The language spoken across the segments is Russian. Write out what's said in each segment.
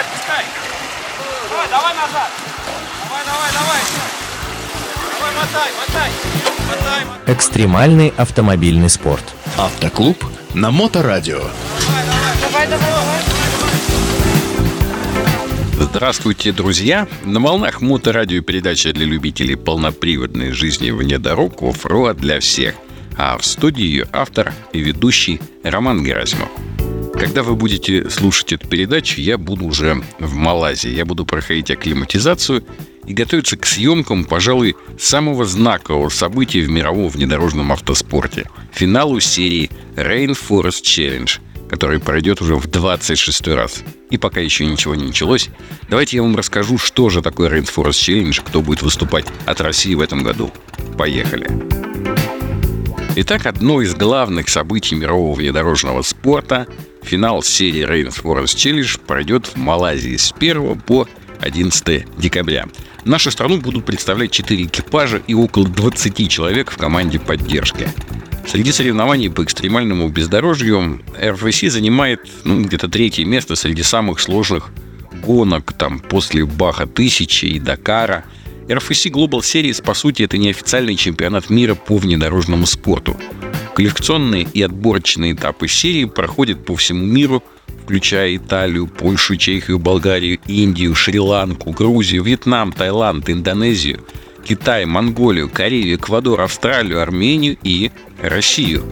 давай, отпускай. Давай, давай назад. Давай, давай, давай. Давай, мотай, мотай. Мотай, мотай. Экстремальный автомобильный спорт. Автоклуб на Моторадио. Давай, давай, давай. Здравствуйте, друзья! На волнах моторадио передача для любителей полноприводной жизни вне дорог off-road для всех. А в студии ее автор и ведущий Роман Герасимов. Когда вы будете слушать эту передачу, я буду уже в Малайзии. Я буду проходить акклиматизацию и готовиться к съемкам, пожалуй, самого знакового события в мировом внедорожном автоспорте – финалу серии Rainforest Challenge – который пройдет уже в 26 раз. И пока еще ничего не началось, давайте я вам расскажу, что же такое Rainforest Challenge, кто будет выступать от России в этом году. Поехали! Итак, одно из главных событий мирового внедорожного спорта – финал серии Rainforest Challenge пройдет в Малайзии с 1 по 11 декабря. Нашу страну будут представлять 4 экипажа и около 20 человек в команде поддержки – Среди соревнований по экстремальному бездорожью РФС занимает ну, где-то третье место среди самых сложных гонок там, после Баха Тысячи и Дакара. РФС Global Series, по сути, это неофициальный чемпионат мира по внедорожному спорту. Коллекционные и отборочные этапы серии проходят по всему миру, включая Италию, Польшу, Чехию, Болгарию, Индию, Шри-Ланку, Грузию, Вьетнам, Таиланд, Индонезию – Китай, Монголию, Корею, Эквадор, Австралию, Армению и Россию.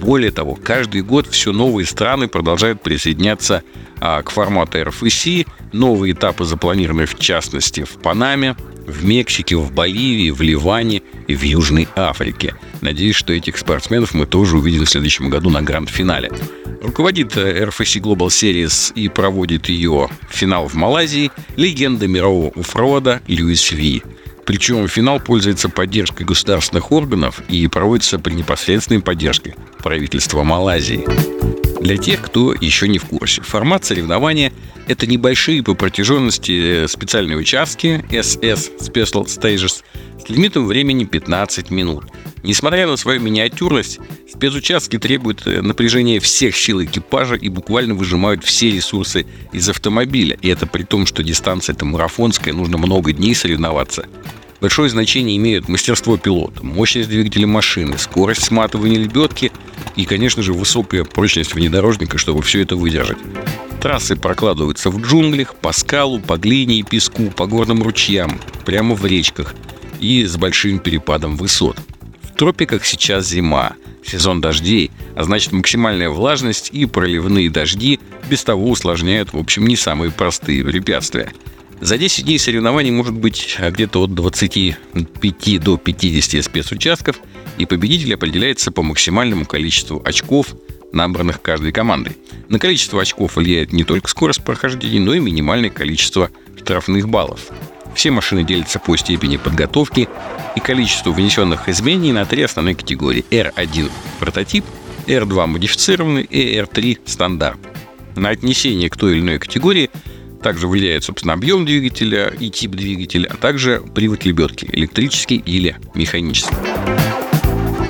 Более того, каждый год все новые страны продолжают присоединяться а, к формату РФС. Новые этапы запланированы в частности в Панаме, в Мексике, в Боливии, в Ливане и в Южной Африке. Надеюсь, что этих спортсменов мы тоже увидим в следующем году на гранд-финале. Руководит RFC э, Global Series и проводит ее финал в Малайзии легенда мирового оффрода Льюис Ви. Причем финал пользуется поддержкой государственных органов и проводится при непосредственной поддержке правительства Малайзии. Для тех, кто еще не в курсе, формат соревнования – это небольшие по протяженности специальные участки SS – Special Stages с лимитом времени 15 минут. Несмотря на свою миниатюрность, спецучастки требуют напряжения всех сил экипажа и буквально выжимают все ресурсы из автомобиля. И это при том, что дистанция это марафонская, нужно много дней соревноваться. Большое значение имеют мастерство пилота, мощность двигателя машины, скорость сматывания лебедки и, конечно же, высокая прочность внедорожника, чтобы все это выдержать. Трассы прокладываются в джунглях, по скалу, по глине и песку, по горным ручьям, прямо в речках и с большим перепадом высот. В тропиках сейчас зима, сезон дождей, а значит максимальная влажность и проливные дожди без того усложняют, в общем, не самые простые препятствия – за 10 дней соревнований может быть где-то от 25 до 50 спецучастков, и победитель определяется по максимальному количеству очков, набранных каждой командой. На количество очков влияет не только скорость прохождения, но и минимальное количество штрафных баллов. Все машины делятся по степени подготовки и количеству внесенных изменений на три основные категории. R1 – прототип, R2 – модифицированный и R3 – стандарт. На отнесение к той или иной категории – также влияет, собственно, объем двигателя и тип двигателя, а также привод лебедки, электрический или механический.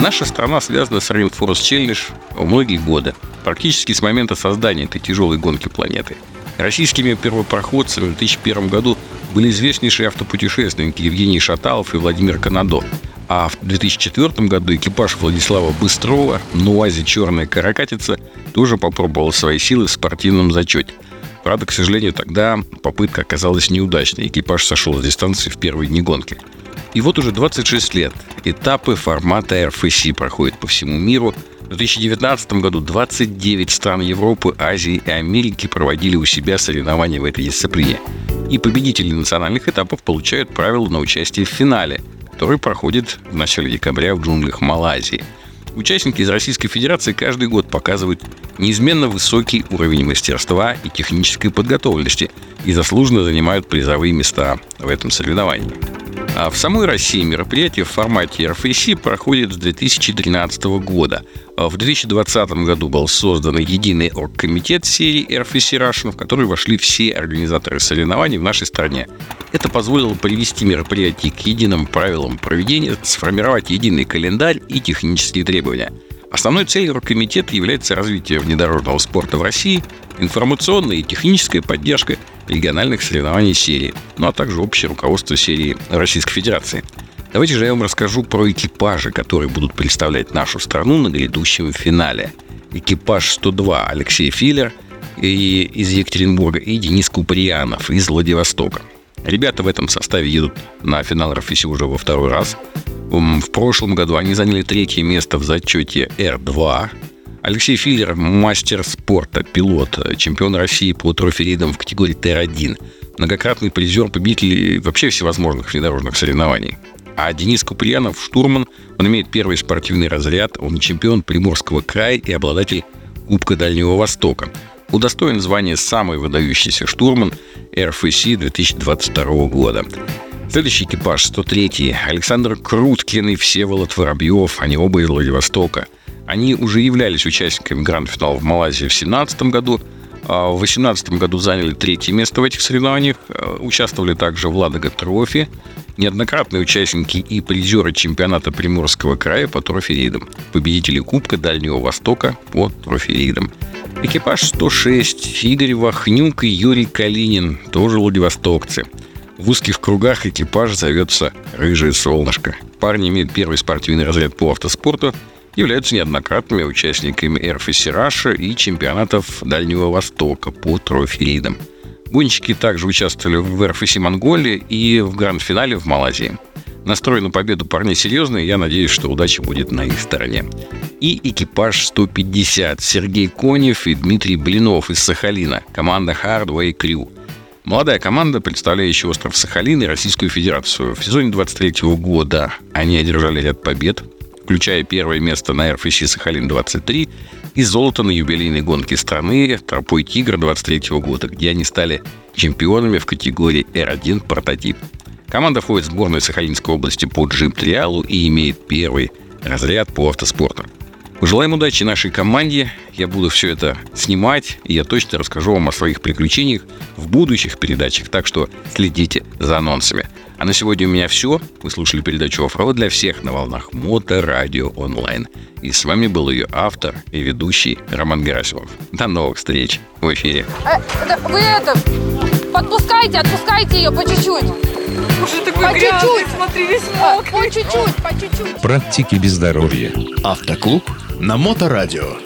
Наша страна связана с Rainforest Challenge многие годы, практически с момента создания этой тяжелой гонки планеты. Российскими первопроходцами в 2001 году были известнейшие автопутешественники Евгений Шаталов и Владимир Канадо. А в 2004 году экипаж Владислава Быстрова на УАЗе «Черная каракатица» тоже попробовал свои силы в спортивном зачете – Правда, к сожалению, тогда попытка оказалась неудачной. Экипаж сошел с дистанции в первые дни гонки. И вот уже 26 лет этапы формата RFC проходят по всему миру. В 2019 году 29 стран Европы, Азии и Америки проводили у себя соревнования в этой дисциплине. И победители национальных этапов получают правила на участие в финале, который проходит в начале декабря в джунглях Малайзии – Участники из Российской Федерации каждый год показывают неизменно высокий уровень мастерства и технической подготовленности и заслуженно занимают призовые места в этом соревновании. А в самой России мероприятие в формате RFC проходит с 2013 года. А в 2020 году был создан единый оргкомитет серии RFC Russian, в который вошли все организаторы соревнований в нашей стране. Это позволило привести мероприятие к единым правилам проведения, сформировать единый календарь и технические требования – Основной целью оргкомитета является развитие внедорожного спорта в России, информационная и техническая поддержка, региональных соревнований серии, ну а также общее руководство серии Российской Федерации. Давайте же я вам расскажу про экипажи, которые будут представлять нашу страну на грядущем финале. Экипаж 102 Алексей Филлер и из Екатеринбурга и Денис Куприянов из Владивостока. Ребята в этом составе едут на финал РФС уже во второй раз. В прошлом году они заняли третье место в зачете Р2. Алексей Филлер – мастер спорта, пилот, чемпион России по троферидам в категории Т1, многократный призер, победитель вообще всевозможных внедорожных соревнований. А Денис Куприянов – штурман, он имеет первый спортивный разряд, он чемпион Приморского края и обладатель Кубка Дальнего Востока. Удостоен звания «Самый выдающийся штурман» РФС 2022 года. Следующий экипаж 103 Александр Круткин и Всеволод Воробьев. Они оба из Владивостока. Они уже являлись участниками гранд-финала в Малайзии в 2017 году. А в 2018 году заняли третье место в этих соревнованиях. Э, участвовали также в Ладога Трофи. Неоднократные участники и призеры чемпионата Приморского края по трофи-рейдам. Победители Кубка Дальнего Востока по трофи-рейдам. Экипаж 106 Игорь Вахнюк и Юрий Калинин, тоже владивостокцы – в узких кругах экипаж зовется «Рыжее солнышко». Парни имеют первый спортивный разряд по автоспорту, являются неоднократными участниками RFC Russia и чемпионатов Дальнего Востока по трофи-рейдам. Гонщики также участвовали в RFC Монголии и в гранд-финале в Малайзии. Настрой на победу парней серьезный, я надеюсь, что удача будет на их стороне. И экипаж 150 Сергей Конев и Дмитрий Блинов из Сахалина, команда Hardway Crew – Молодая команда, представляющая остров Сахалин и Российскую Федерацию. В сезоне 23 года они одержали ряд побед, включая первое место на РФС Сахалин-23 и золото на юбилейной гонке страны «Тропой Тигра» 23 года, где они стали чемпионами в категории R1 прототип. Команда входит в сборную Сахалинской области по джип-триалу и имеет первый разряд по автоспорту. Желаем удачи нашей команде. Я буду все это снимать, и я точно расскажу вам о своих приключениях в будущих передачах, так что следите за анонсами. А на сегодня у меня все. Вы слушали передачу «Оффроуд для всех» на волнах Моторадио онлайн. И с вами был ее автор и ведущий Роман Герасимов. До новых встреч в эфире. Э, вы это, подпускайте, отпускайте ее по чуть-чуть. Уже такой по грязный, чуть-чуть. смотри, весь мокрый. По чуть-чуть, по чуть-чуть. Практики без здоровья. Автоклуб на Моторадио.